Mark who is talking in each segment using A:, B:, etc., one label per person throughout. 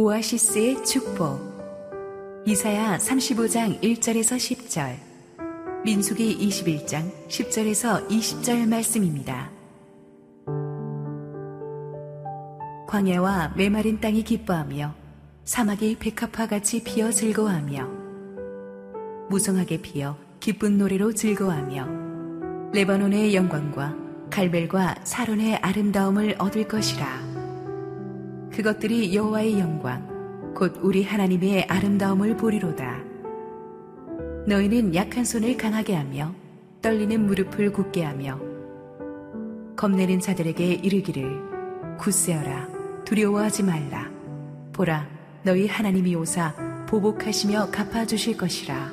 A: 오아시스의 축복. 이사야 35장 1절에서 10절. 민수기 21장 10절에서 20절 말씀입니다. 광야와 메마른 땅이 기뻐하며 사막이 백합화 같이 피어 즐거워하며 무성하게 피어 기쁜 노래로 즐거워하며 레바논의 영광과 갈벨과 사론의 아름다움을 얻을 것이라 그것들이 여호와의 영광 곧 우리 하나님의 아름다움을 보리로다. 너희는 약한 손을 강하게 하며 떨리는 무릎을 굳게 하며 겁내는 자들에게 이르기를 굳세어라 두려워하지 말라. 보라 너희 하나님이 오사 보복하시며 갚아 주실 것이라.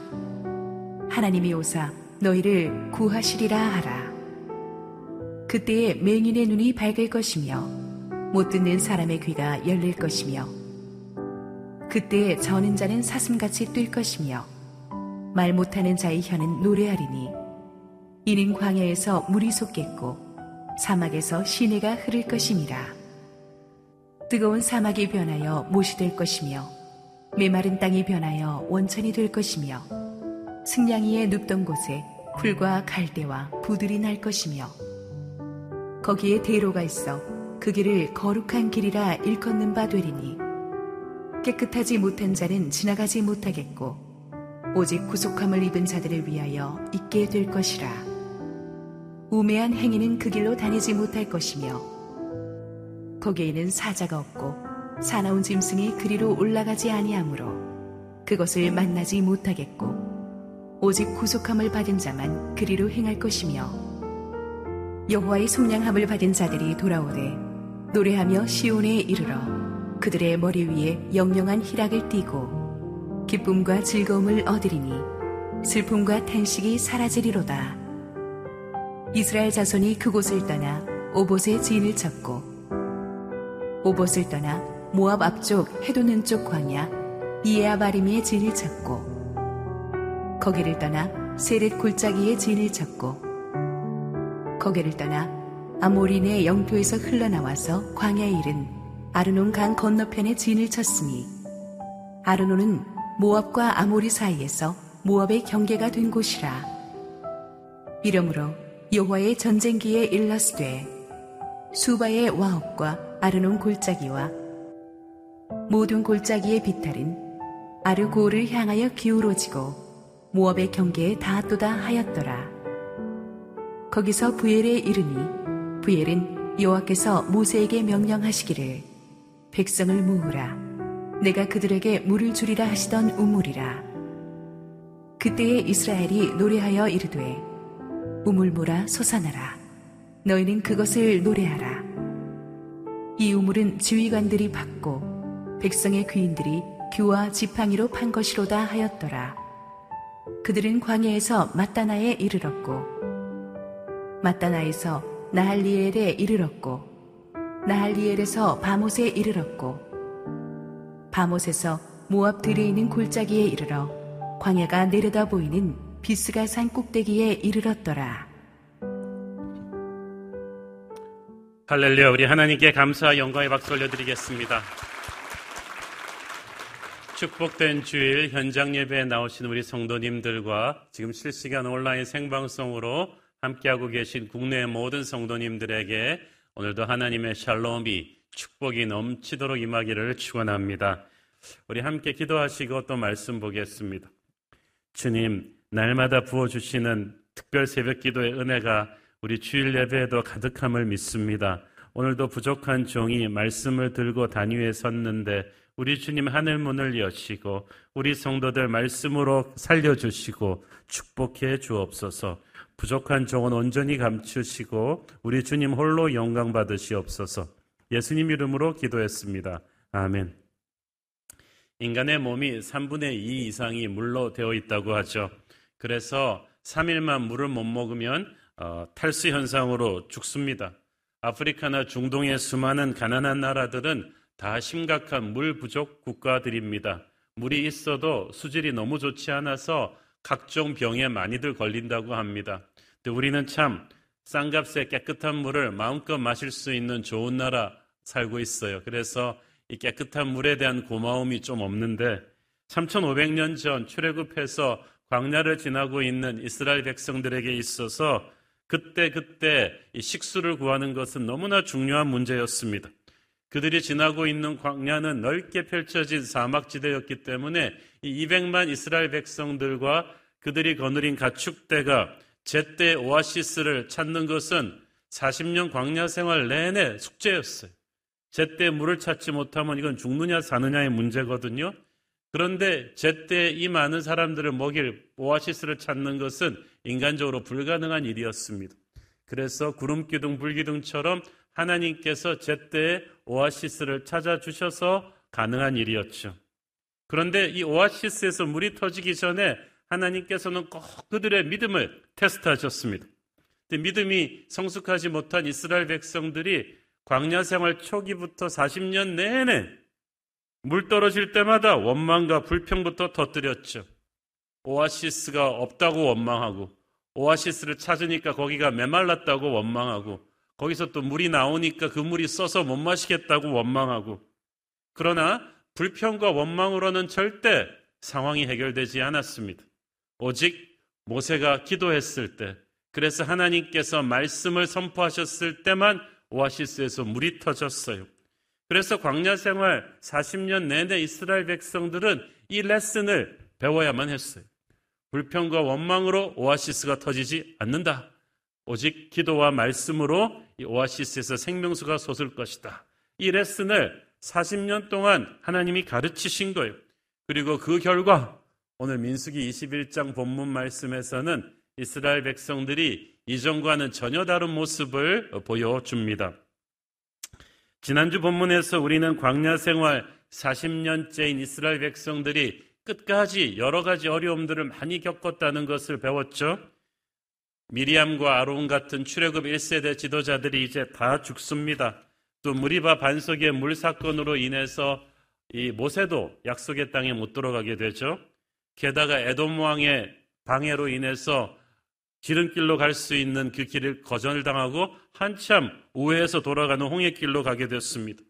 A: 하나님이 오사 너희를 구하시리라 하라. 그때에 맹인의 눈이 밝을 것이며 못 듣는 사람의 귀가 열릴 것이며 그때에 저는 자는 사슴같이 뛸 것이며 말 못하는 자의 혀는 노래하리니 이는 광야에서 물이 솟겠고 사막에서 시내가 흐를 것이니라. 뜨거운 사막이 변하여 못이 될 것이며 메마른 땅이 변하여 원천이 될 것이며 승냥이의 눕던 곳에 풀과 갈대와 부들이 날 것이며 거기에 대로가 있어 그 길을 거룩한 길이라 일컫는 바 되리니. 깨끗하지 못한 자는 지나가지 못하겠고 오직 구속함을 입은 자들을 위하여 있게 될 것이라. 우매한 행위는 그 길로 다니지 못할 것이며 거기에는 사자가 없고 사나운 짐승이 그리로 올라가지 아니하므로 그것을 만나지 못하겠고 오직 구속함을 받은 자만 그리로 행할 것이며 여호와의 속량함을 받은 자들이 돌아오되 노래하며 시온에 이르러 그들의 머리 위에 영영한 희락을 띠고 기쁨과 즐거움을 얻으리니 슬픔과 탄식이 사라지리로다. 이스라엘 자손이 그곳을 떠나 오봇의 진을 쳤고 오봇을 떠나 모압 앞쪽 해도는 쪽 광야 이에아바림의 진을 쳤고 거기를 떠나 세렛 골짜기의 진을 쳤고 거기를 떠나 아모린의 영토에서 흘러나와서 광야에 이른 아르논 강 건너편에 진을 쳤으니 아르논은 모압과 아모리 사이에서 모압의 경계가 된 곳이라 이러므로 여호와의 전쟁기에 일러스되 수바의 와옥과 아르논 골짜기와 모든 골짜기의 비탈은 아르고를 향하여 기울어지고 모압의 경계에 닿았도다 하였더라. 거기서 부엘에 이르니 부엘은 여호와께서 모세에게 명령하시기를 백성을 모으라. 내가 그들에게 물을 주리라 하시던 우물이라. 그때에 이스라엘이 노래하여 이르되 우물모라 솟아나라. 너희는 그것을 노래하라. 이 우물은 지휘관들이 받고 백성의 귀인들이 규와 지팡이로 판 것이로다 하였더라. 그들은 광야에서 마따나에 이르렀고 마따나에서 나할리엘에 이르렀고 나할리엘에서 바못에 이르렀고 바못에서 모압 들에 있는 골짜기에 이르러 광야가 내려다 보이는 비스가 산 꼭대기에 이르렀더라.
B: 할렐루야 우리 하나님께 감사와 영광의 박수 올려드리겠습니다. 축복된 주일 현장 예배에 나오신 우리 성도님들과 지금 실시간 온라인 생방송으로 함께하고 계신 국내 모든 성도님들에게 오늘도 하나님의 샬롬이 축복이 넘치도록 임하기를 축원합니다. 우리 함께 기도하시고 또 말씀 보겠습니다. 주님, 날마다 부어 주시는 특별 새벽 기도의 은혜가 우리 주일 예배에도 가득함을 믿습니다. 오늘도 부족한 종이 말씀을 들고 단위에 섰는데 우리 주님 하늘 문을 여시고 우리 성도들 말씀으로 살려 주시고 축복해 주옵소서. 부족한 종은 온전히 감추시고 우리 주님 홀로 영광 받으시옵소서. 예수님 이름으로 기도했습니다. 아멘. 인간의 몸이 3분의 2 이상이 물로 되어 있다고 하죠. 그래서 3일만 물을 못 먹으면 어, 탈수 현상으로 죽습니다. 아프리카나 중동의 수많은 가난한 나라들은 다 심각한 물 부족 국가들입니다. 물이 있어도 수질이 너무 좋지 않아서 각종 병에 많이들 걸린다고 합니다. 근데 우리는 참 싼값에 깨끗한 물을 마음껏 마실 수 있는 좋은 나라 살고 있어요. 그래서 이 깨끗한 물에 대한 고마움이 좀 없는데 3500년 전 출애굽해서 광야를 지나고 있는 이스라엘 백성들에게 있어서 그때 그때 이 식수를 구하는 것은 너무나 중요한 문제였습니다. 그들이 지나고 있는 광야는 넓게 펼쳐진 사막지대였기 때문에 이 200만 이스라엘 백성들과 그들이 거느린 가축대가 제때 오아시스를 찾는 것은 40년 광야 생활 내내 숙제였어요. 제때 물을 찾지 못하면 이건 죽느냐 사느냐의 문제거든요. 그런데 제때 이 많은 사람들을 먹일 오아시스를 찾는 것은 인간적으로 불가능한 일이었습니다. 그래서 구름 기둥, 불기둥처럼 하나님께서 제때 오아시스를 찾아주셔서 가능한 일이었죠. 그런데 이 오아시스에서 물이 터지기 전에 하나님께서는 꼭 그들의 믿음을 테스트하셨습니다. 믿음이 성숙하지 못한 이스라엘 백성들이 광야 생활 초기부터 40년 내내 물 떨어질 때마다 원망과 불평부터 터뜨렸죠. 오아시스가 없다고 원망하고 오아시스를 찾으니까 거기가 메말랐다고 원망하고 거기서 또 물이 나오니까 그 물이 써서 못 마시겠다고 원망하고 그러나 불평과 원망으로는 절대 상황이 해결되지 않았습니다. 오직 모세가 기도했을 때 그래서 하나님께서 말씀을 선포하셨을 때만 오아시스에서 물이 터졌어요. 그래서 광야 생활 40년 내내 이스라엘 백성들은 이 레슨을 배워야만 했어요. 불평과 원망으로 오아시스가 터지지 않는다. 오직 기도와 말씀으로 이 오아시스에서 생명수가 솟을 것이다. 이 레슨을 40년 동안 하나님이 가르치신 거예요. 그리고 그 결과 오늘 민수기 21장 본문 말씀에서는 이스라엘 백성들이 이전과는 전혀 다른 모습을 보여줍니다. 지난주 본문에서 우리는 광야 생활 40년째인 이스라엘 백성들이 끝까지 여러 가지 어려움들을 많이 겪었다는 것을 배웠죠. 미리암과 아론 같은 출애굽 1세대 지도자들이 이제 다 죽습니다. 또 무리바 반석의 물 사건으로 인해서 이 모세도 약속의 땅에 못 들어가게 되죠. 게다가 에돔 왕의 방해로 인해서 지름길로 갈 수 있는 그 길을 거절당하고 한참 우회해서 돌아가는 홍해길로 가게 됐습니다.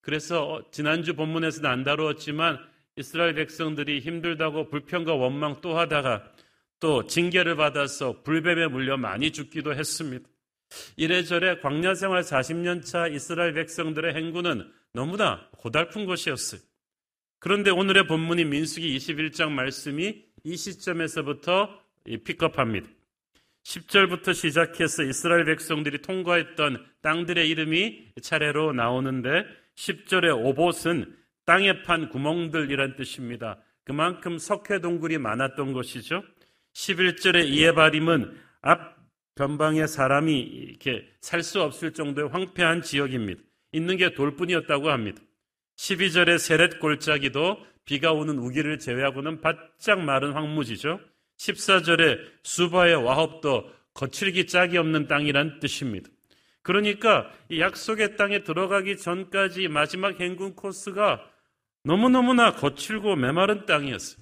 B: 그래서 지난주 본문에서는 안 다루었지만 이스라엘 백성들이 힘들다고 불평과 원망 또 하다가 또 징계를 받아서 불뱀에 물려 많이 죽기도 했습니다. 이래저래 광야 생활 40년 차 이스라엘 백성들의 행군은 너무나 고달픈 것이었어요. 그런데 오늘의 본문인 민수기 21장 말씀이 이 시점에서부터 픽업합니다. 10절부터 시작해서 이스라엘 백성들이 통과했던 땅들의 이름이 차례로 나오는데 10절의 오봇은 땅에 판 구멍들이란 뜻입니다. 그만큼 석회 동굴이 많았던 것이죠. 11절의 이에바림은 앞 변방에 사람이 이렇게 살 수 없을 정도의 황폐한 지역입니다. 있는 게 돌뿐이었다고 합니다. 12절의 세렛 골짜기도 비가 오는 우기를 제외하고는 바짝 마른 황무지죠. 14절에 수바의 와합도 거칠기 짝이 없는 땅이란 뜻입니다. 그러니까 이 약속의 땅에 들어가기 전까지 마지막 행군 코스가 너무너무나 거칠고 메마른 땅이었어요.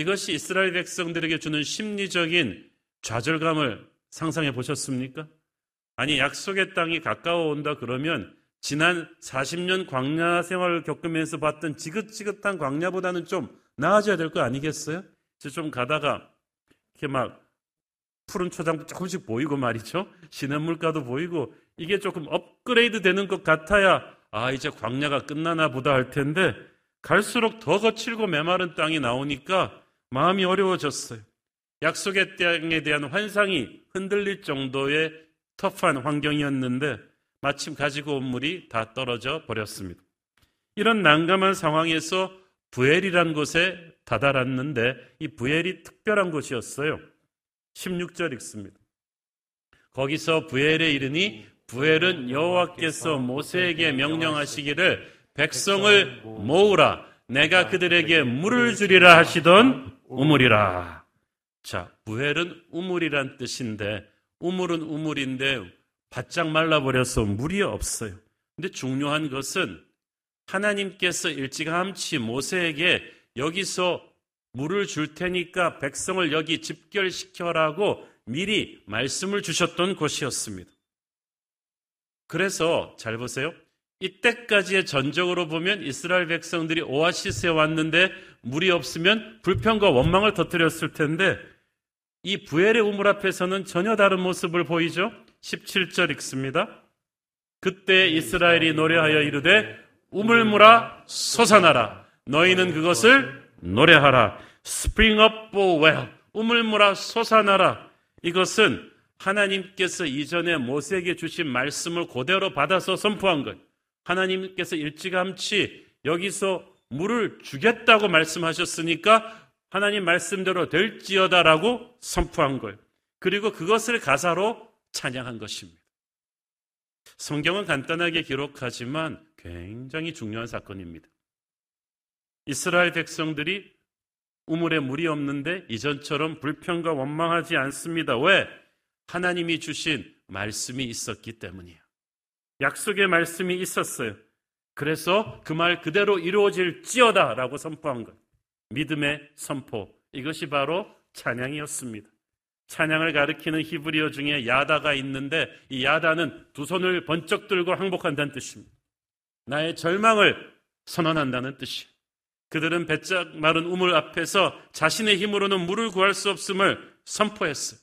B: 이것이 이스라엘 백성들에게 주는 심리적인 좌절감을 상상해 보셨습니까? 아니, 약속의 땅이 가까워 온다 그러면 지난 40년 광야 생활을 겪으면서 봤던 지긋지긋한 광야보다는 좀 나아져야 될 거 아니겠어요? 좀 가다가 이렇게 막 푸른 초장도 조금씩 보이고 말이죠. 시냇물가도 보이고 이게 조금 업그레이드 되는 것 같아야 아, 이제 광야가 끝나나 보다 할 텐데 갈수록 더 거칠고 메마른 땅이 나오니까 마음이 어려워졌어요. 약속의 땅에 대한 환상이 흔들릴 정도의 터프한 환경이었는데 마침 가지고 온 물이 다 떨어져 버렸습니다. 이런 난감한 상황에서 부엘이란 곳에 다다랐는데 이 부엘이 특별한 곳이었어요. 16절 읽습니다. 거기서 부엘에 이르니 부엘은 여호와께서 모세에게 명령하시기를 백성을 모으라 내가 그들에게 물을 주리라 하시던 우물이라. 자, 부엘은 우물이란 뜻인데 우물은 우물인데 바짝 말라버려서 물이 없어요. 근데 중요한 것은 하나님께서 일찌감치 모세에게 여기서 물을 줄 테니까 백성을 여기 집결시켜라고 미리 말씀을 주셨던 곳이었습니다. 그래서 잘 보세요. 이때까지의 전적으로 보면 이스라엘 백성들이 오아시스에 왔는데 물이 없으면 불평과 원망을 터뜨렸을 텐데 이 부엘의 우물 앞에서는 전혀 다른 모습을 보이죠. 17절 읽습니다. 그때 이스라엘이 노래하여 이르되 우물물아 솟아나라 너희는 그것을 노래하라 Spring up well 우물물아 솟아나라 이것은 하나님께서 이전에 모세에게 주신 말씀을 그대로 받아서 선포한 것. 하나님께서 일찌감치 여기서 물을 주겠다고 말씀하셨으니까 하나님 말씀대로 될지어다라고 선포한 거예요. 그리고 그것을 가사로 찬양한 것입니다. 성경은 간단하게 기록하지만 굉장히 중요한 사건입니다. 이스라엘 백성들이 우물에 물이 없는데 이전처럼 불평과 원망하지 않습니다. 왜? 하나님이 주신 말씀이 있었기 때문이에요. 약속의 말씀이 있었어요. 그래서 그 말 그대로 이루어질지어다 라고 선포한 것. 믿음의 선포. 이것이 바로 찬양이었습니다. 찬양을 가리키는 히브리어 중에 야다가 있는데 이 야다는 두 손을 번쩍 들고 항복한다는 뜻입니다. 나의 절망을 선언한다는 뜻이에요. 그들은 배짝 마른 우물 앞에서 자신의 힘으로는 물을 구할 수 없음을 선포했어요.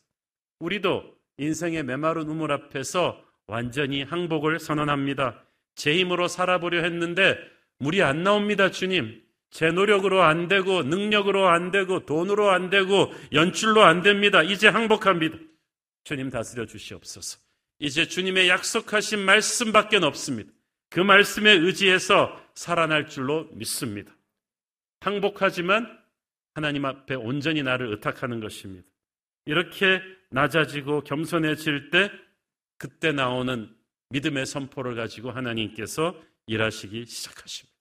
B: 우리도 인생의 메마른 우물 앞에서 완전히 항복을 선언합니다. 제 힘으로 살아보려 했는데 물이 안 나옵니다, 주님. 제 노력으로 안 되고 능력으로 안 되고 돈으로 안 되고 연출로 안 됩니다. 이제 항복합니다. 주님 다스려 주시옵소서. 이제 주님의 약속하신 말씀밖에 없습니다. 그 말씀에 의지해서 살아날 줄로 믿습니다. 항복하지만 하나님 앞에 온전히 나를 의탁하는 것입니다. 이렇게 낮아지고 겸손해질 때 그때 나오는 믿음의 선포를 가지고 하나님께서 일하시기 시작하십니다.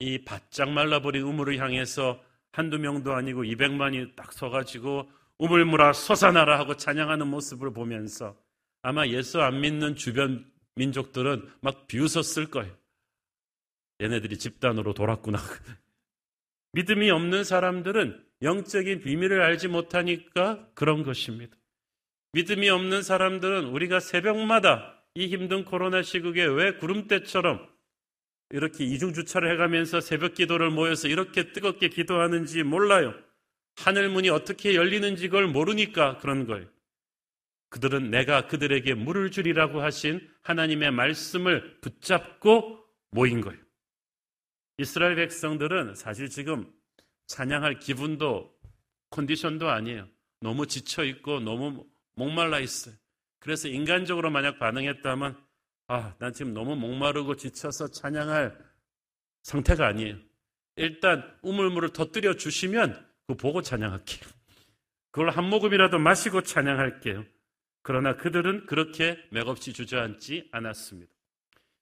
B: 이 바짝 말라버린 우물을 향해서 한두 명도 아니고 200만이 딱 서가지고 우물물아 솟아나라 하고 찬양하는 모습을 보면서 아마 예수 안 믿는 주변 민족들은 막 비웃었을 거예요. 얘네들이 집단으로 돌았구나. 믿음이 없는 사람들은 영적인 비밀을 알지 못하니까 그런 것입니다. 믿음이 없는 사람들은 우리가 새벽마다 이 힘든 코로나 시국에 왜 구름대처럼 이렇게 이중주차를 해가면서 새벽 기도를 모여서 이렇게 뜨겁게 기도하는지 몰라요. 하늘 문이 어떻게 열리는지 그걸 모르니까 그런 거예요. 그들은 내가 그들에게 물을 주리라고 하신 하나님의 말씀을 붙잡고 모인 거예요. 이스라엘 백성들은 사실 지금 찬양할 기분도 컨디션도 아니에요. 너무 지쳐 있고 너무 목말라 있어요. 그래서 인간적으로 만약 반응했다면 아, 난 지금 너무 목마르고 지쳐서 찬양할 상태가 아니에요. 일단 우물물을 터뜨려 주시면 그 보고 찬양할게요. 그걸 한 모금이라도 마시고 찬양할게요. 그러나 그들은 그렇게 맥없이 주저앉지 않았습니다.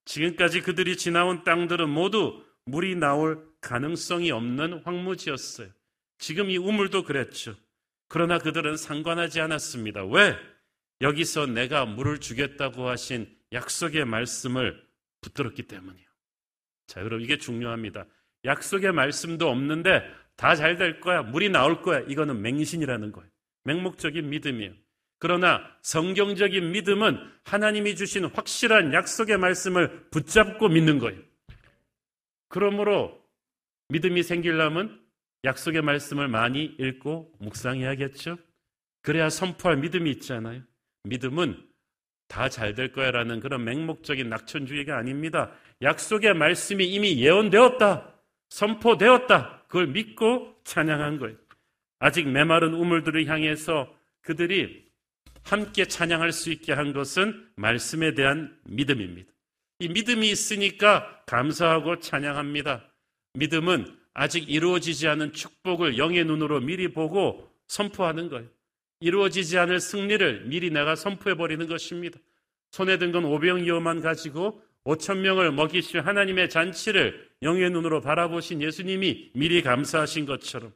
B: 지금까지 그들이 지나온 땅들은 모두 물이 나올 가능성이 없는 황무지였어요. 지금 이 우물도 그랬죠. 그러나 그들은 상관하지 않았습니다. 왜? 여기서 내가 물을 주겠다고 하신 약속의 말씀을 붙들었기 때문이에요. 자, 여러분, 이게 중요합니다. 약속의 말씀도 없는데 다 잘 될 거야. 물이 나올 거야. 이거는 맹신이라는 거예요. 맹목적인 믿음이에요. 그러나 성경적인 믿음은 하나님이 주신 확실한 약속의 말씀을 붙잡고 믿는 거예요. 그러므로 믿음이 생기려면 약속의 말씀을 많이 읽고 묵상해야겠죠? 그래야 선포할 믿음이 있잖아요. 믿음은 다 잘 될 거야 라는 그런 맹목적인 낙천주의가 아닙니다. 약속의 말씀이 이미 예언되었다. 선포되었다. 그걸 믿고 찬양한 거예요. 아직 메마른 우물들을 향해서 그들이 함께 찬양할 수 있게 한 것은 말씀에 대한 믿음입니다. 이 믿음이 있으니까 감사하고 찬양합니다. 믿음은 아직 이루어지지 않은 축복을 영의 눈으로 미리 보고 선포하는 거예요. 이루어지지 않을 승리를 미리 내가 선포해 버리는 것입니다. 손에 든건 오병이어만 가지고 5천 명을 먹이실 하나님의 잔치를 영의 눈으로 바라보신 예수님이 미리 감사하신 것처럼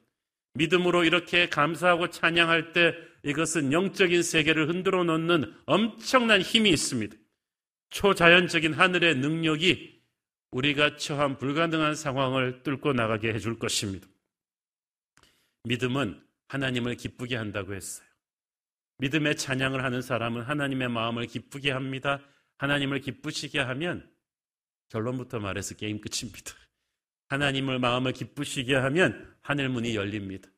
B: 믿음으로 이렇게 감사하고 찬양할 때 이것은 영적인 세계를 흔들어 놓는 엄청난 힘이 있습니다. 초자연적인 하늘의 능력이 우리가 처한 불가능한 상황을 뚫고 나가게 해줄 것입니다. 믿음은 하나님을 기쁘게 한다고 했어요. 믿음의 찬양을 하는 사람은 하나님의 마음을 기쁘게 합니다. 하나님을 기쁘시게 하면 결론부터 말해서 게임 끝입니다. 하나님을 마음을 기쁘시게 하면 하늘 문이 열립니다.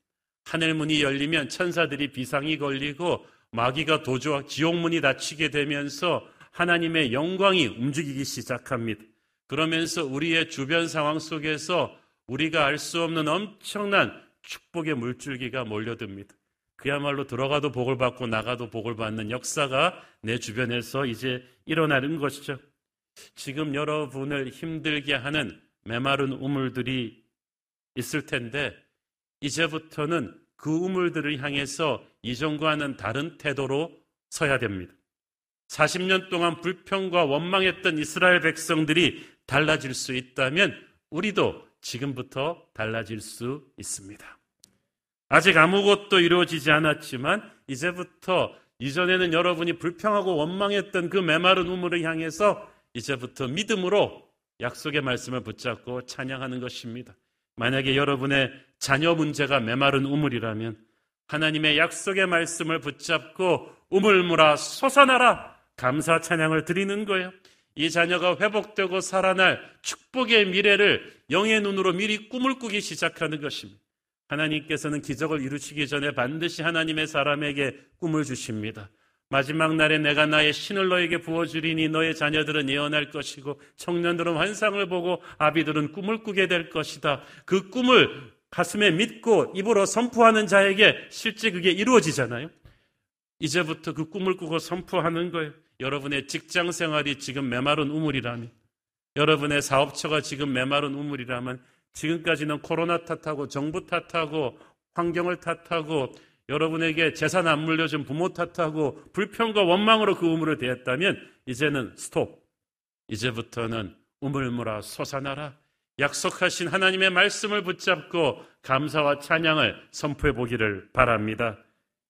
B: 하늘 문이 열리면 천사들이 비상이 걸리고 마귀가 도주와 지옥 문이 닫히게 되면서 하나님의 영광이 움직이기 시작합니다. 그러면서 우리의 주변 상황 속에서 우리가 알 수 없는 엄청난 축복의 물줄기가 몰려듭니다. 그야말로 들어가도 복을 받고 나가도 복을 받는 역사가 내 주변에서 이제 일어나는 것이죠. 지금 여러분을 힘들게 하는 메마른 우물들이 있을 텐데 이제부터는 그 우물들을 향해서 이전과는 다른 태도로 서야 됩니다. 40년 동안 불평과 원망했던 이스라엘 백성들이 달라질 수 있다면 우리도 지금부터 달라질 수 있습니다. 아직 아무것도 이루어지지 않았지만 이제부터 이전에는 여러분이 불평하고 원망했던 그 메마른 우물을 향해서 이제부터 믿음으로 약속의 말씀을 붙잡고 찬양하는 것입니다. 만약에 여러분의 자녀 문제가 메마른 우물이라면 하나님의 약속의 말씀을 붙잡고 우물물아 솟아나라 감사 찬양을 드리는 거예요. 이 자녀가 회복되고 살아날 축복의 미래를 영의 눈으로 미리 꿈을 꾸기 시작하는 것입니다. 하나님께서는 기적을 이루시기 전에 반드시 하나님의 사람에게 꿈을 주십니다. 마지막 날에 내가 나의 신을 너에게 부어주리니 너의 자녀들은 예언할 것이고 청년들은 환상을 보고 아비들은 꿈을 꾸게 될 것이다. 그 꿈을 가슴에 믿고 입으로 선포하는 자에게 실제 그게 이루어지잖아요. 이제부터 그 꿈을 꾸고 선포하는 거예요. 여러분의 직장 생활이 지금 메마른 우물이라면, 여러분의 사업처가 지금 메마른 우물이라면, 지금까지는 코로나 탓하고 정부 탓하고 환경을 탓하고 여러분에게 재산 안 물려준 부모 탓하고 불평과 원망으로 그 우물을 대했다면 이제는 스톱. 이제부터는 우물물아 솟아나라. 약속하신 하나님의 말씀을 붙잡고 감사와 찬양을 선포해 보기를 바랍니다.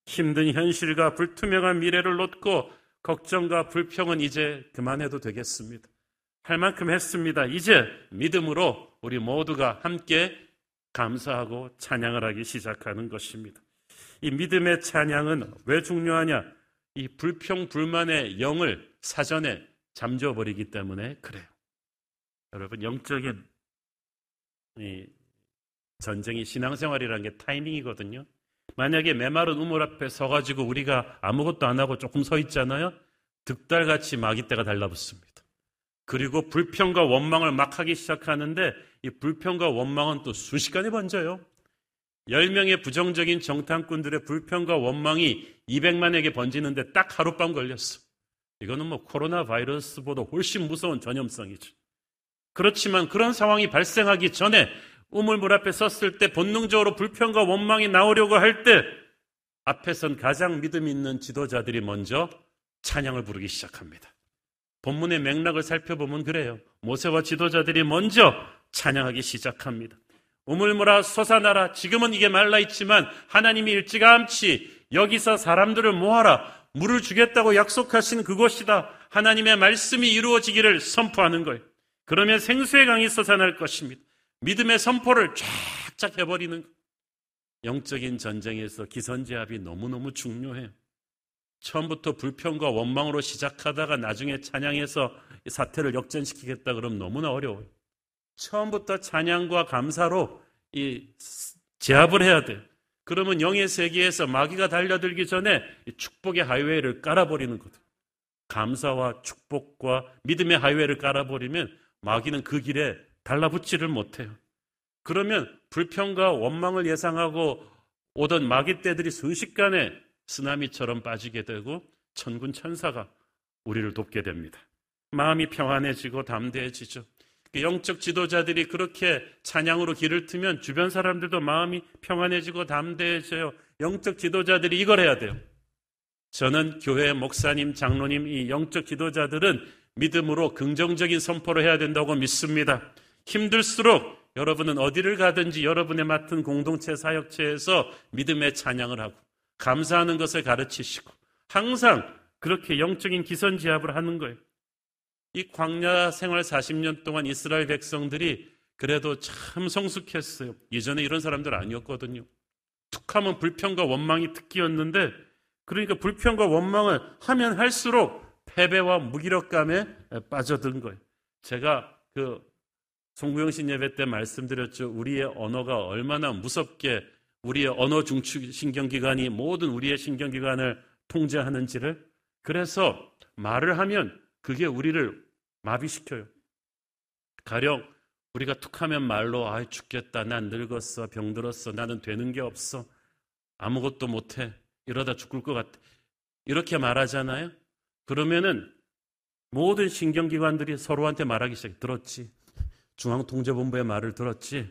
B: 힘든 현실과 불투명한 미래를 놓고 걱정과 불평은 이제 그만해도 되겠습니다. 할 만큼 했습니다. 이제 믿음으로 우리 모두가 함께 감사하고 찬양을 하기 시작하는 것입니다. 이 믿음의 찬양은 왜 중요하냐? 이 불평, 불만의 영을 사전에 잠재워버리기 때문에 그래요. 여러분, 영적인 이 전쟁이 신앙생활이라는 게 타이밍이거든요. 만약에 메마른 우물 앞에 서가지고 우리가 아무것도 안 하고 조금 서 있잖아요. 득달같이 마귀떼가 달라붙습니다. 그리고 불평과 원망을 막 하기 시작하는데 이 불평과 원망은 또 순식간에 번져요. 10명의 부정적인 정탐꾼들의 불평과 원망이 200만에게 번지는데 딱 하룻밤 걸렸어. 이거는 뭐 코로나 바이러스보다 훨씬 무서운 전염성이죠. 그렇지만 그런 상황이 발생하기 전에 우물물 앞에 섰을 때 본능적으로 불평과 원망이 나오려고 할 때 앞에선 가장 믿음 있는 지도자들이 먼저 찬양을 부르기 시작합니다. 본문의 맥락을 살펴보면 그래요. 모세와 지도자들이 먼저 찬양하기 시작합니다. 우물물아 솟아나라. 지금은 이게 말라 있지만 하나님이 일찌감치 여기서 사람들을 모아라. 물을 주겠다고 약속하신 그곳이다. 하나님의 말씀이 이루어지기를 선포하는 거예요. 그러면 생수의 강이 솟아날 것입니다. 믿음의 선포를 쫙쫙 해버리는 영적인 전쟁에서 기선제압이 너무너무 중요해요. 처음부터 불평과 원망으로 시작하다가 나중에 찬양해서 사태를 역전시키겠다 그러면 너무나 어려워요. 처음부터 찬양과 감사로 이 제압을 해야 돼요. 그러면 영의 세계에서 마귀가 달려들기 전에 축복의 하이웨이를 깔아버리는 거죠. 감사와 축복과 믿음의 하이웨이를 깔아버리면 마귀는 그 길에 달라붙지를 못해요. 그러면 불평과 원망을 예상하고 오던 마귀 떼들이 순식간에 쓰나미처럼 빠지게 되고 천군 천사가 우리를 돕게 됩니다. 마음이 평안해지고 담대해지죠. 그 영적 지도자들이 그렇게 찬양으로 길을 트면 주변 사람들도 마음이 평안해지고 담대해져요. 영적 지도자들이 이걸 해야 돼요. 저는 교회 목사님, 장로님, 이 영적 지도자들은 믿음으로 긍정적인 선포를 해야 된다고 믿습니다. 힘들수록 여러분은 어디를 가든지 여러분의 맡은 공동체 사역체에서 믿음의 찬양을 하고 감사하는 것을 가르치시고 항상 그렇게 영적인 기선지압을 하는 거예요. 이 광야 생활 40년 동안 이스라엘 백성들이 그래도 참 성숙했어요. 예전에 이런 사람들 아니었거든요. 툭하면 불평과 원망이 특기였는데 그러니까 불평과 원망을 하면 할수록 패배와 무기력감에 빠져든 거예요. 제가 그 송구영신 예배 때 말씀드렸죠. 우리의 언어가 얼마나 무섭게 우리의 언어 중추 신경기관이 모든 우리의 신경기관을 통제하는지를 그래서 말을 하면 그게 우리를 마비시켜요. 가령 우리가 툭하면 말로 아 죽겠다 난 늙었어 병들었어 나는 되는 게 없어 아무것도 못해 이러다 죽을 것 같아 이렇게 말하잖아요. 그러면은 모든 신경기관들이 서로한테 말하기 시작. 들었지? 중앙통제본부의 말을 들었지?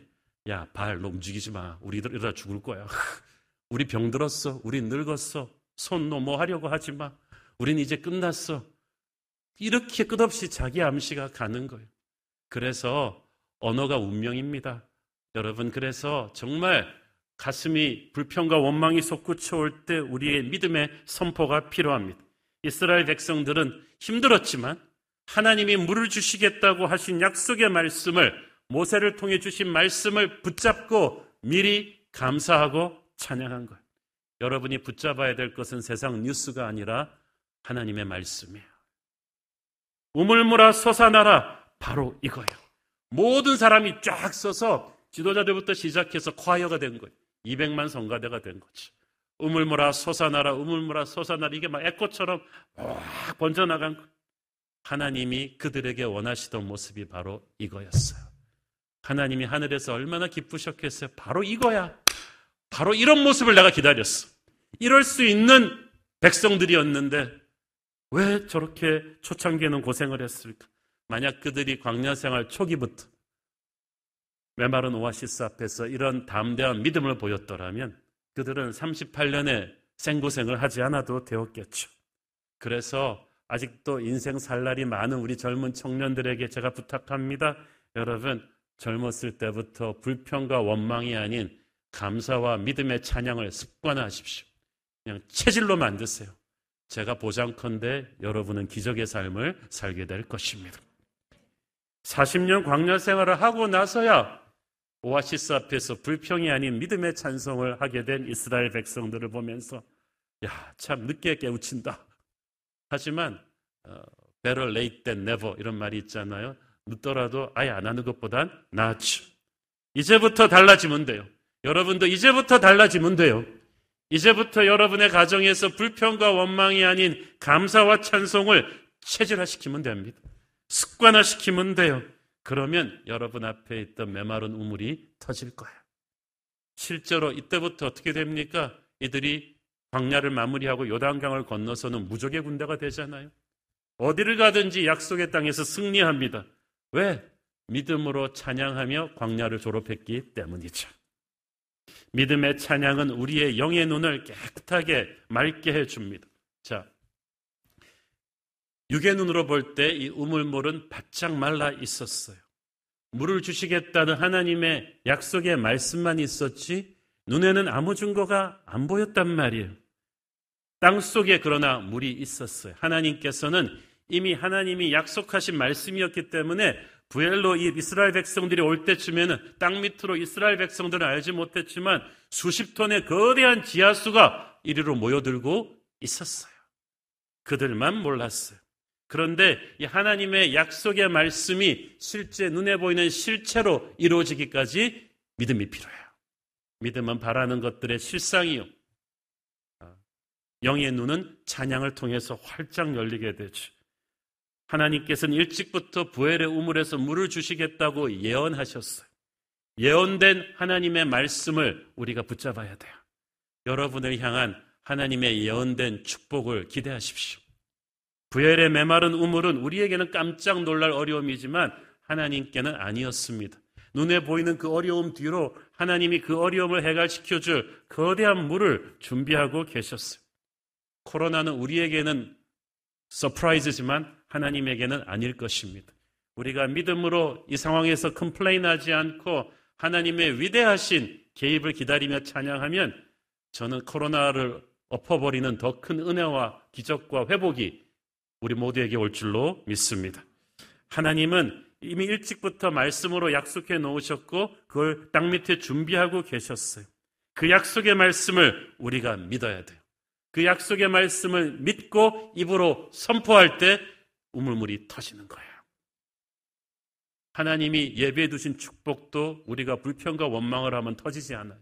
B: 야, 발, 너 움직이지 마. 우리 이러다 죽을 거야. 우리 병들었어. 우리 늙었어. 손, 너 뭐 하려고 하지 마. 우린 이제 끝났어. 이렇게 끝없이 자기 암시가 가는 거예요. 그래서 언어가 운명입니다. 여러분, 그래서 정말 가슴이 불평과 원망이 솟구쳐 올 때 우리의 믿음의 선포가 필요합니다. 이스라엘 백성들은 힘들었지만 하나님이 물을 주시겠다고 하신 약속의 말씀을 모세를 통해 주신 말씀을 붙잡고 미리 감사하고 찬양한 거예요. 여러분이 붙잡아야 될 것은 세상 뉴스가 아니라 하나님의 말씀이에요. 우물물아 솟아나라 바로 이거예요. 모든 사람이 쫙 써서 지도자들부터 시작해서 콰이어가 된 거예요. 200만 성가대가 된 거죠. 우물물아 솟아나라 우물물아 솟아나라 이게 막 에코처럼 막 번져나간 거. 하나님이 그들에게 원하시던 모습이 바로 이거였어요. 하나님이 하늘에서 얼마나 기쁘셨겠어요. 바로 이거야. 바로 이런 모습을 내가 기다렸어. 이럴 수 있는 백성들이었는데 왜 저렇게 초창기에는 고생을 했을까? 만약 그들이 광야 생활 초기부터 메마른 오아시스 앞에서 이런 담대한 믿음을 보였더라면 그들은 38년의 생고생을 하지 않아도 되었겠죠. 그래서 아직도 인생 살 날이 많은 우리 젊은 청년들에게 제가 부탁합니다. 여러분, 젊었을 때부터 불평과 원망이 아닌 감사와 믿음의 찬양을 습관화하십시오. 그냥 체질로 만드세요. 제가 보장컨대 여러분은 기적의 삶을 살게 될 것입니다. 40년 광야 생활을 하고 나서야 오아시스 앞에서 불평이 아닌 믿음의 찬송을 하게 된 이스라엘 백성들을 보면서 야, 참 늦게 깨우친다. 하지만 어, better late than never 이런 말이 있잖아요. 늦더라도 아예 안 하는 것보단 낫죠. 이제부터 달라지면 돼요. 여러분도 이제부터 달라지면 돼요. 이제부터 여러분의 가정에서 불평과 원망이 아닌 감사와 찬송을 체질화시키면 됩니다. 습관화시키면 돼요. 그러면 여러분 앞에 있던 메마른 우물이 터질 거예요. 실제로 이때부터 어떻게 됩니까? 이들이 광야를 마무리하고 요단강을 건너서는 무적의 군대가 되잖아요. 어디를 가든지 약속의 땅에서 승리합니다. 왜? 믿음으로 찬양하며 광야를 졸업했기 때문이죠. 믿음의 찬양은 우리의 영의 눈을 깨끗하게 맑게 해줍니다. 자, 육의 눈으로 볼 때 이 우물물은 바짝 말라 있었어요. 물을 주시겠다는 하나님의 약속의 말씀만 있었지 눈에는 아무 증거가 안 보였단 말이에요. 땅 속에 그러나 물이 있었어요. 하나님께서는 이미 하나님이 약속하신 말씀이었기 때문에 부엘로 이 이스라엘 백성들이 올 때쯤에는 땅 밑으로 이스라엘 백성들은 알지 못했지만 수십 톤의 거대한 지하수가 이리로 모여들고 있었어요. 그들만 몰랐어요. 그런데 이 하나님의 약속의 말씀이 실제 눈에 보이는 실체로 이루어지기까지 믿음이 필요해요. 믿음은 바라는 것들의 실상이요. 아, 영의 눈은 찬양을 통해서 활짝 열리게 되죠. 하나님께서는 일찍부터 부엘의 우물에서 물을 주시겠다고 예언하셨어요. 예언된 하나님의 말씀을 우리가 붙잡아야 돼요. 여러분을 향한 하나님의 예언된 축복을 기대하십시오. 부엘의 메마른 우물은 우리에게는 깜짝 놀랄 어려움이지만 하나님께는 아니었습니다. 눈에 보이는 그 어려움 뒤로 하나님이 그 어려움을 해결시켜 줄 거대한 물을 준비하고 계셨어요. 코로나는 우리에게는 surprise지만 하나님에게는 아닐 것입니다. 우리가 믿음으로 이 상황에서 complain하지 않고 하나님의 위대하신 개입을 기다리며 찬양하면 저는 코로나를 엎어버리는 더 큰 은혜와 기적과 회복이 우리 모두에게 올 줄로 믿습니다. 하나님은 이미 일찍부터 말씀으로 약속해 놓으셨고 그걸 땅 밑에 준비하고 계셨어요. 그 약속의 말씀을 우리가 믿어야 돼요. 그 약속의 말씀을 믿고 입으로 선포할 때 우물물이 터지는 거예요. 하나님이 예배해 두신 축복도 우리가 불평과 원망을 하면 터지지 않아요.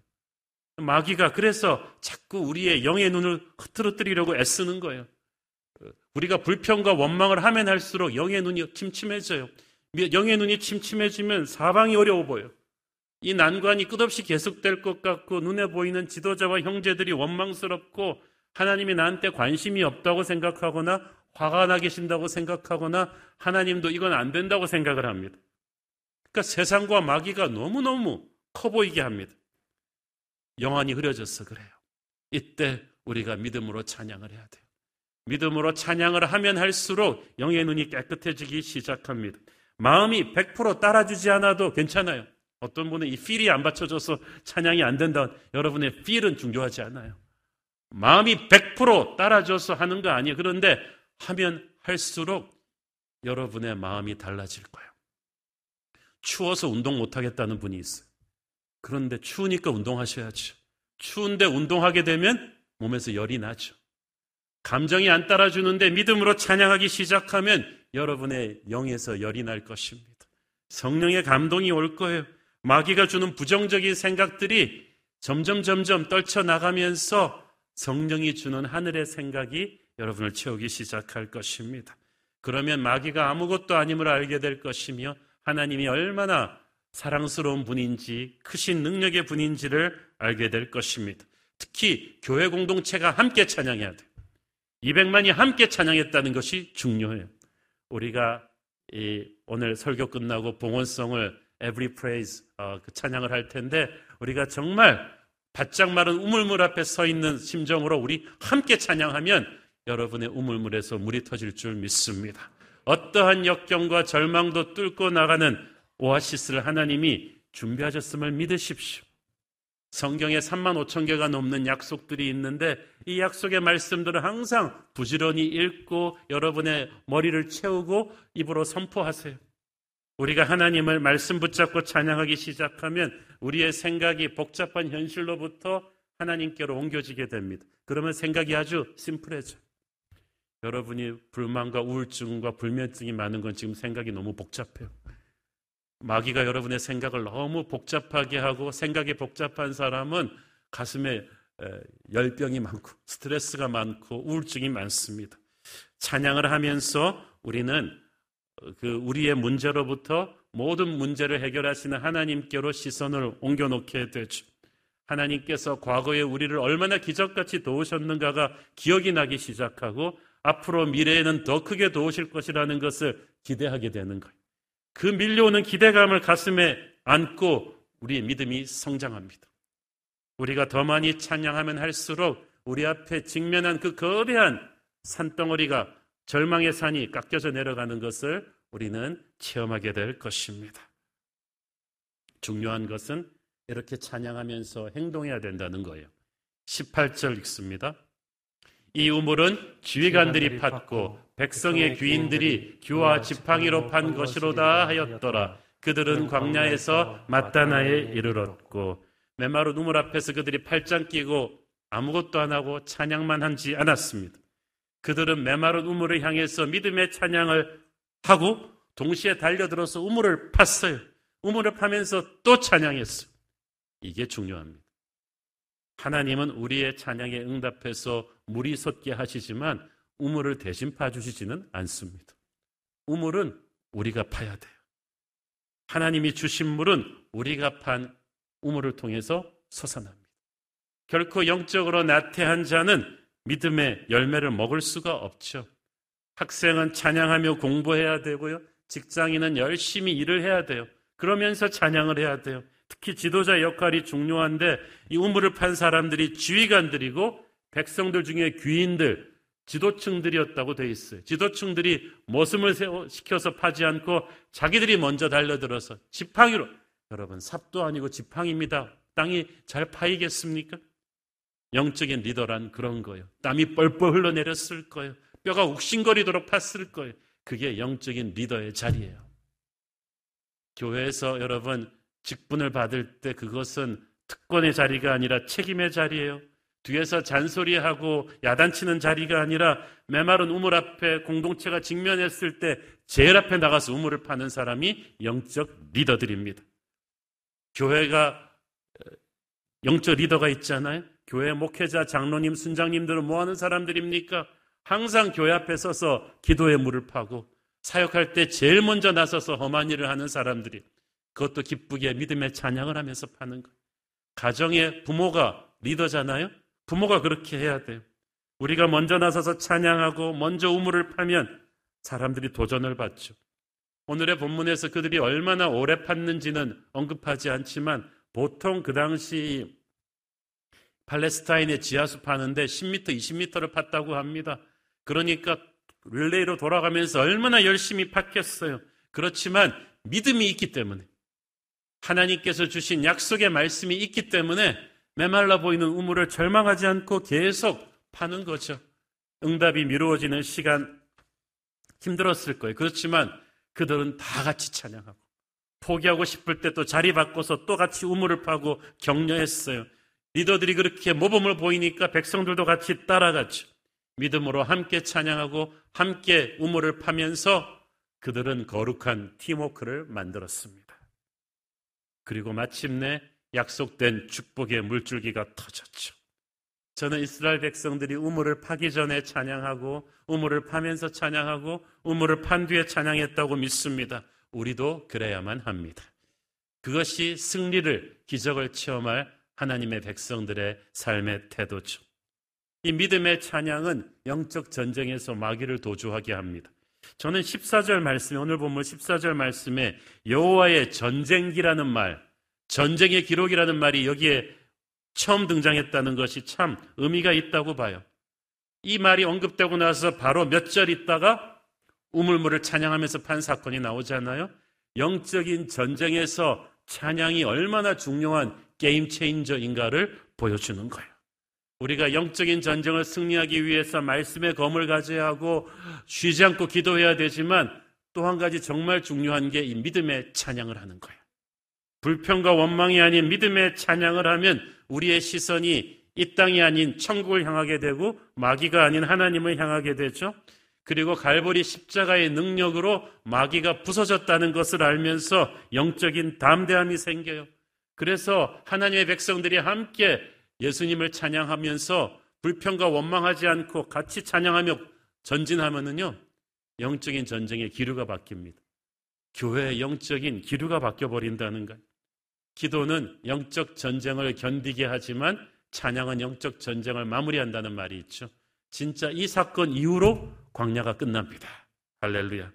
B: 마귀가 그래서 자꾸 우리의 영의 눈을 흐트러뜨리려고 애쓰는 거예요. 우리가 불평과 원망을 하면 할수록 영의 눈이 침침해져요. 영의 눈이 침침해지면 사방이 어려워 보여요. 이 난관이 끝없이 계속될 것 같고 눈에 보이는 지도자와 형제들이 원망스럽고 하나님이 나한테 관심이 없다고 생각하거나 화가 나 계신다고 생각하거나 하나님도 이건 안 된다고 생각을 합니다. 그러니까 세상과 마귀가 너무너무 커 보이게 합니다. 영안이 흐려져서 그래요. 이때 우리가 믿음으로 찬양을 해야 돼요. 믿음으로 찬양을 하면 할수록 영의 눈이 깨끗해지기 시작합니다. 마음이 100% 따라주지 않아도 괜찮아요. 어떤 분은 이 필이 안 받쳐줘서 찬양이 안 된다. 여러분의 필은 중요하지 않아요. 마음이 100% 따라줘서 하는 거 아니에요. 그런데 하면 할수록 여러분의 마음이 달라질 거예요. 추워서 운동 못 하겠다는 분이 있어요. 그런데 추우니까 운동하셔야죠. 추운데 운동하게 되면 몸에서 열이 나죠. 감정이 안 따라주는데 믿음으로 찬양하기 시작하면 여러분의 영에서 열이 날 것입니다. 성령의 감동이 올 거예요. 마귀가 주는 부정적인 생각들이 점점 점점 떨쳐 나가면서 성령이 주는 하늘의 생각이 여러분을 채우기 시작할 것입니다. 그러면 마귀가 아무것도 아님을 알게 될 것이며 하나님이 얼마나 사랑스러운 분인지 크신 능력의 분인지를 알게 될 것입니다. 특히 교회 공동체가 함께 찬양해야 돼요. 200만이 함께 찬양했다는 것이 중요해요. 우리가 오늘 설교 끝나고 봉헌성을 Every Praise 어, 그 찬양을 할 텐데 우리가 정말 바짝 마른 우물물 앞에 서 있는 심정으로 우리 함께 찬양하면 여러분의 우물물에서 물이 터질 줄 믿습니다. 어떠한 역경과 절망도 뚫고 나가는 오아시스를 하나님이 준비하셨음을 믿으십시오. 성경에 3만 5천 개가 넘는 약속들이 있는데 이 약속의 말씀들을 항상 부지런히 읽고 여러분의 머리를 채우고 입으로 선포하세요. 우리가 하나님을 말씀 붙잡고 찬양하기 시작하면 우리의 생각이 복잡한 현실로부터 하나님께로 옮겨지게 됩니다. 그러면 생각이 아주 심플해져요. 여러분이 불만과 우울증과 불면증이 많은 건 지금 생각이 너무 복잡해요. 마귀가 여러분의 생각을 너무 복잡하게 하고 생각이 복잡한 사람은 가슴에 열병이 많고 스트레스가 많고 우울증이 많습니다. 찬양을 하면서 우리는 그 우리의 문제로부터 모든 문제를 해결하시는 하나님께로 시선을 옮겨놓게 되죠. 하나님께서 과거에 우리를 얼마나 기적같이 도우셨는가가 기억이 나기 시작하고 앞으로 미래에는 더 크게 도우실 것이라는 것을 기대하게 되는 거예요. 그 밀려오는 기대감을 가슴에 안고 우리의 믿음이 성장합니다. 우리가 더 많이 찬양하면 할수록 우리 앞에 직면한 그 거대한 산덩어리가 절망의 산이 깎여져 내려가는 것을 우리는 체험하게 될 것입니다. 중요한 것은 이렇게 찬양하면서 행동해야 된다는 거예요. 18절 읽습니다. 이 우물은 지휘관들이 팠고 백성의 귀인들이 규와 지팡이로 판 것이로다 하였더라. 그들은 광야에서 마따나에 이르렀고 메마른 우물 앞에서 그들이 팔짱 끼고 아무것도 안 하고 찬양만 하지 않았습니다. 그들은 메마른 우물을 향해서 믿음의 찬양을 하고 동시에 달려들어서 우물을 팠어요. 우물을 파면서 또 찬양했어요. 이게 중요합니다. 하나님은 우리의 찬양에 응답해서 물이 솟게 하시지만 우물을 대신 파주시지는 않습니다. 우물은 우리가 파야 돼요. 하나님이 주신 물은 우리가 판 우물을 통해서 솟아납니다. 결코 영적으로 나태한 자는 믿음의 열매를 먹을 수가 없죠. 학생은 찬양하며 공부해야 되고요. 직장인은 열심히 일을 해야 돼요. 그러면서 찬양을 해야 돼요. 특히 지도자 역할이 중요한데 이 우물을 판 사람들이 지휘관들이고 백성들 중에 귀인들, 지도층들이었다고 돼 있어요. 지도층들이 모습을 시켜서 파지 않고 자기들이 먼저 달려들어서 지팡이로 여러분 삽도 아니고 지팡입니다. 땅이 잘 파이겠습니까? 영적인 리더란 그런 거예요. 땀이 뻘뻘 흘러내렸을 거예요. 뼈가 욱신거리도록 팠을 거예요. 그게 영적인 리더의 자리예요. 교회에서 여러분 직분을 받을 때 그것은 특권의 자리가 아니라 책임의 자리예요. 뒤에서 잔소리하고 야단치는 자리가 아니라 메마른 우물 앞에 공동체가 직면했을 때 제일 앞에 나가서 우물을 파는 사람이 영적 리더들입니다. 교회가 영적 리더가 있잖아요. 교회 목회자, 장로님, 순장님들은 뭐 하는 사람들입니까? 항상 교회 앞에 서서 기도의 물을 파고 사역할 때 제일 먼저 나서서 험한 일을 하는 사람들이 그것도 기쁘게 믿음의 찬양을 하면서 파는 것. 가정의 부모가 리더잖아요. 부모가 그렇게 해야 돼요. 우리가 먼저 나서서 찬양하고 먼저 우물을 파면 사람들이 도전을 받죠. 오늘의 본문에서 그들이 얼마나 오래 팠는지는 언급하지 않지만 보통 그 당시 팔레스타인의 지하수 파는데 10m, 20m를 팠다고 합니다. 그러니까 릴레이로 돌아가면서 얼마나 열심히 팠겠어요. 그렇지만 믿음이 있기 때문에 하나님께서 주신 약속의 말씀이 있기 때문에 메말라 보이는 우물을 절망하지 않고 계속 파는 거죠. 응답이 미루어지는 시간 힘들었을 거예요. 그렇지만 그들은 다 같이 찬양하고 포기하고 싶을 때 또 자리 바꿔서 또 같이 우물을 파고 격려했어요. 리더들이 그렇게 모범을 보이니까 백성들도 같이 따라갔죠. 믿음으로 함께 찬양하고 함께 우물을 파면서 그들은 거룩한 팀워크를 만들었습니다. 그리고 마침내 약속된 축복의 물줄기가 터졌죠. 저는 이스라엘 백성들이 우물을 파기 전에 찬양하고 우물을 파면서 찬양하고 우물을 판 뒤에 찬양했다고 믿습니다. 우리도 그래야만 합니다. 그것이 승리를 기적을 체험할 하나님의 백성들의 삶의 태도죠. 이 믿음의 찬양은 영적 전쟁에서 마귀를 도주하게 합니다. 저는 14절 말씀에 오늘 본문 14절 말씀에 여호와의 전쟁기라는 말, 전쟁의 기록이라는 말이 여기에 처음 등장했다는 것이 참 의미가 있다고 봐요. 이 말이 언급되고 나서 바로 몇 절 있다가 우물물을 찬양하면서 판 사건이 나오잖아요. 영적인 전쟁에서 찬양이 얼마나 중요한 게임 체인저인가를 보여주는 거예요. 우리가 영적인 전쟁을 승리하기 위해서 말씀의 검을 가져야 하고 쉬지 않고 기도해야 되지만 또 한 가지 정말 중요한 게 이 믿음의 찬양을 하는 거예요. 불평과 원망이 아닌 믿음의 찬양을 하면 우리의 시선이 이 땅이 아닌 천국을 향하게 되고 마귀가 아닌 하나님을 향하게 되죠. 그리고 갈보리 십자가의 능력으로 마귀가 부서졌다는 것을 알면서 영적인 담대함이 생겨요. 그래서 하나님의 백성들이 함께 예수님을 찬양하면서 불평과 원망하지 않고 같이 찬양하며 전진하면은요, 영적인 전쟁의 기류가 바뀝니다. 교회의 영적인 기류가 바뀌어버린다는 거예요. 기도는 영적 전쟁을 견디게 하지만 찬양은 영적 전쟁을 마무리한다는 말이 있죠. 진짜 이 사건 이후로 광야가 끝납니다. 할렐루야.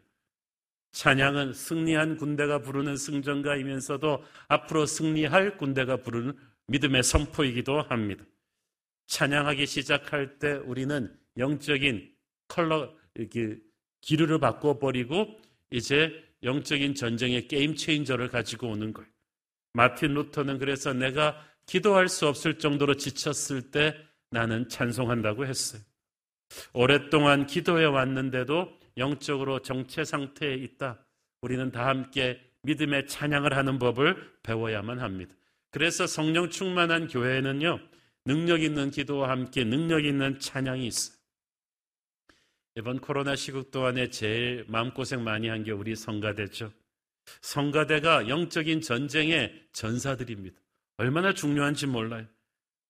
B: 찬양은 승리한 군대가 부르는 승전가이면서도 앞으로 승리할 군대가 부르는 믿음의 선포이기도 합니다. 찬양하기 시작할 때 우리는 영적인 컬러, 이렇게 기류를 바꿔 버리고 이제 영적인 전쟁의 게임 체인저를 가지고 오는 거예요. 마틴 루터는 그래서 내가 기도할 수 없을 정도로 지쳤을 때 나는 찬송한다고 했어요. 오랫동안 기도해 왔는데도 영적으로 정체 상태에 있다. 우리는 다 함께 믿음의 찬양을 하는 법을 배워야만 합니다. 그래서 성령 충만한 교회에는요, 능력 있는 기도와 함께 능력 있는 찬양이 있어요. 이번 코로나 시국 동안에 제일 마음고생 많이 한 게 우리 성가대죠. 성가대가 영적인 전쟁의 전사들입니다. 얼마나 중요한지 몰라요.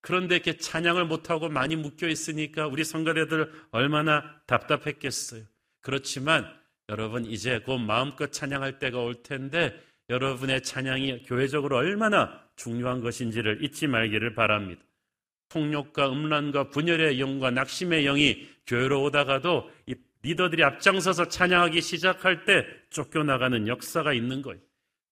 B: 그런데 이렇게 찬양을 못하고 많이 묶여 있으니까 우리 성가대들 얼마나 답답했겠어요. 그렇지만 여러분 이제 곧 마음껏 찬양할 때가 올 텐데 여러분의 찬양이 교회적으로 얼마나 중요한 것인지를 잊지 말기를 바랍니다. 폭력과 음란과 분열의 영과 낙심의 영이 교회로 오다가도 이 리더들이 앞장서서 찬양하기 시작할 때 쫓겨나가는 역사가 있는 거예요.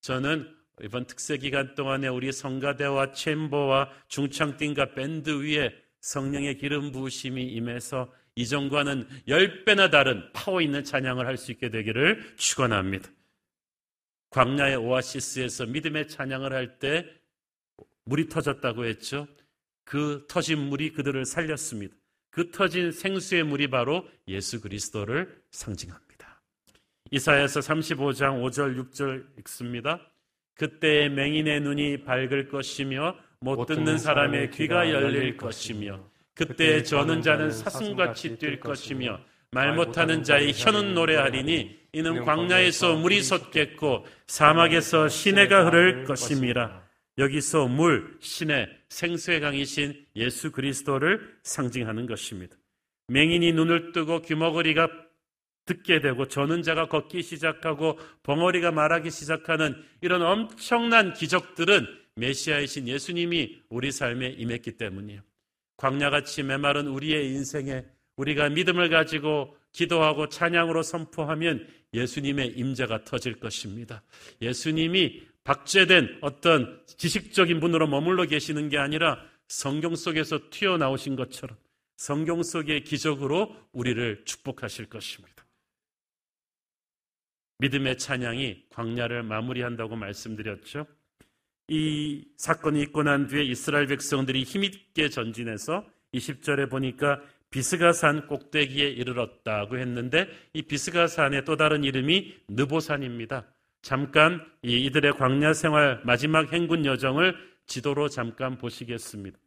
B: 저는 이번 특세 기간 동안에 우리 성가대와 챔버와 중창팀과 밴드 위에 성령의 기름 부으심이 임해서 이전과는 10배나 다른 파워 있는 찬양을 할 수 있게 되기를 축원합니다. 광야의 오아시스에서 믿음의 찬양을 할 때 물이 터졌다고 했죠. 그 터진 물이 그들을 살렸습니다. 그 터진 생수의 물이 바로 예수 그리스도를 상징합니다. 이사야서 35장 5절 6절 읽습니다. 그때 맹인의 눈이 밝을 것이며 못 듣는 사람의 귀가 열릴 것이며 그때 저는 자는 사슴같이 뛸 것이며 말 못하는 자의 혀는 노래하리니 이는 광야에서 물이 솟겠고 사막에서 시내가 흐를 것임이라. 여기서 물, 시내, 생수의 강이신 예수 그리스도를 상징하는 것입니다. 맹인이 눈을 뜨고 귀머거리가 듣게 되고 저는 자가 걷기 시작하고 벙어리가 말하기 시작하는 이런 엄청난 기적들은 메시아이신 예수님이 우리 삶에 임했기 때문이에요. 광야같이 메마른 우리의 인생에 우리가 믿음을 가지고 기도하고 찬양으로 선포하면 예수님의 임재가 터질 것입니다. 예수님이 박제된 어떤 지식적인 분으로 머물러 계시는 게 아니라 성경 속에서 튀어나오신 것처럼 성경 속의 기적으로 우리를 축복하실 것입니다. 믿음의 찬양이 광야를 마무리한다고 말씀드렸죠. 이 사건이 있고 난 뒤에 이스라엘 백성들이 힘있게 전진해서 20절에 보니까 비스가산 꼭대기에 이르렀다고 했는데 이 비스가산의 또 다른 이름이 느보산입니다. 잠깐 이들의 광야 생활 마지막 행군 여정을 지도로 잠깐 보시겠습니다.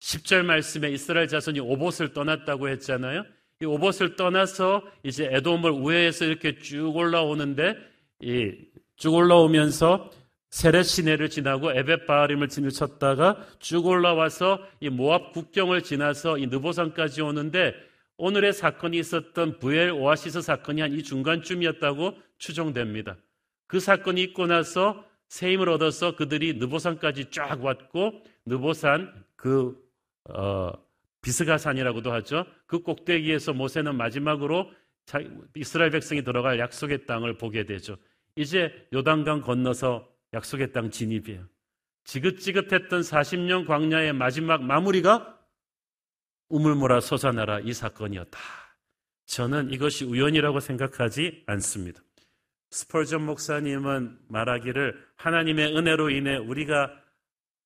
B: 10절 말씀에 이스라엘 자손이 오봇을 떠났다고 했잖아요. 이 오봇을 떠나서 이제 에돔을 우회해서 이렇게 쭉 올라오는데 쭉 올라오면서 세렛 시내를 지나고 에벳 바하림을 지나쳤다가 쭉 올라와서 이 모압 국경을 지나서 이 느보산까지 오는데 오늘의 사건이 있었던 부엘 오아시스 사건이 한 이 중간쯤이었다고 추정됩니다. 그 사건이 있고 나서 새 힘을 얻어서 그들이 느보산까지 쫙 왔고 느보산 그 어, 비스가산이라고도 하죠. 그 꼭대기에서 모세는 마지막으로 이스라엘 백성이 들어갈 약속의 땅을 보게 되죠. 이제 요단강 건너서 약속의 땅 진입이에요. 지긋지긋했던 40년 광야의 마지막 마무리가 우물물아 솟아나라 이 사건이었다. 저는 이것이 우연이라고 생각하지 않습니다. 스펄전 목사님은 말하기를 하나님의 은혜로 인해 우리가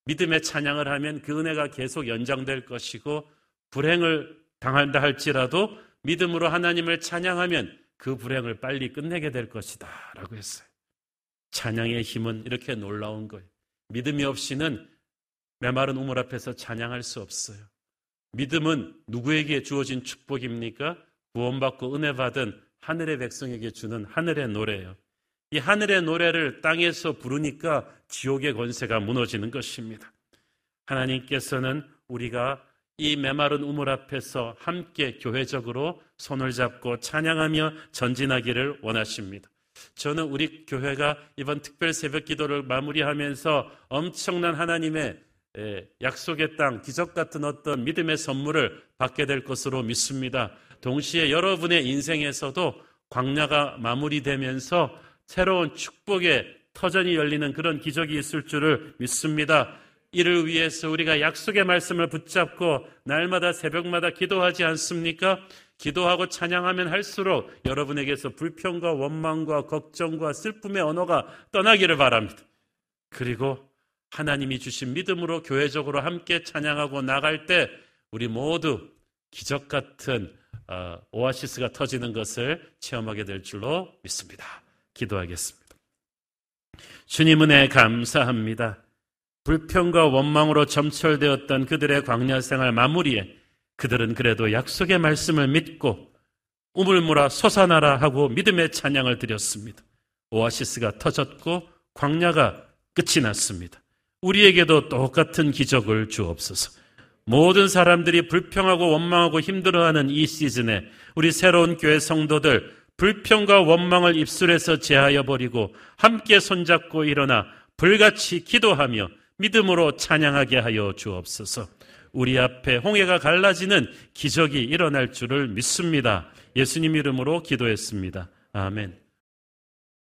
B: 믿음의 찬양을 하면 그 은혜가 계속 연장될 것이고 불행을 당한다 할지라도 믿음으로 하나님을 찬양하면 그 불행을 빨리 끝내게 될 것이다. 라고 했어요. 찬양의 힘은 이렇게 놀라운 거예요. 믿음이 없이는 메마른 우물 앞에서 찬양할 수 없어요. 믿음은 누구에게 주어진 축복입니까? 구원받고 은혜 받은 하늘의 백성에게 주는 하늘의 노래예요. 이 하늘의 노래를 땅에서 부르니까 지옥의 권세가 무너지는 것입니다. 하나님께서는 우리가 이 메마른 우물 앞에서 함께 교회적으로 손을 잡고 찬양하며 전진하기를 원하십니다. 저는 우리 교회가 이번 특별 새벽 기도를 마무리하면서 엄청난 하나님의 약속의 땅, 기적 같은 어떤 믿음의 선물을 받게 될 것으로 믿습니다. 동시에 여러분의 인생에서도 광야가 마무리되면서 새로운 축복의 터전이 열리는 그런 기적이 있을 줄을 믿습니다. 이를 위해서 우리가 약속의 말씀을 붙잡고 날마다 새벽마다 기도하지 않습니까? 기도하고 찬양하면 할수록 여러분에게서 불평과 원망과 걱정과 슬픔의 언어가 떠나기를 바랍니다. 그리고 하나님이 주신 믿음으로 교회적으로 함께 찬양하고 나갈 때 우리 모두 기적 같은 어, 오아시스가 터지는 것을 체험하게 될 줄로 믿습니다. 기도하겠습니다. 주님 은혜 감사합니다. 불평과 원망으로 점철되었던 그들의 광야 생활 마무리에 그들은 그래도 약속의 말씀을 믿고 우물물아 솟아나라 하고 믿음의 찬양을 드렸습니다. 오아시스가 터졌고 광야가 끝이 났습니다. 우리에게도 똑같은 기적을 주옵소서. 모든 사람들이 불평하고 원망하고 힘들어하는 이 시즌에 우리 새로운 교회 성도들 불평과 원망을 입술에서 제하여 버리고 함께 손잡고 일어나 불같이 기도하며 믿음으로 찬양하게 하여 주옵소서. 우리 앞에 홍해가 갈라지는 기적이 일어날 줄을 믿습니다. 예수님 이름으로 기도했습니다. 아멘.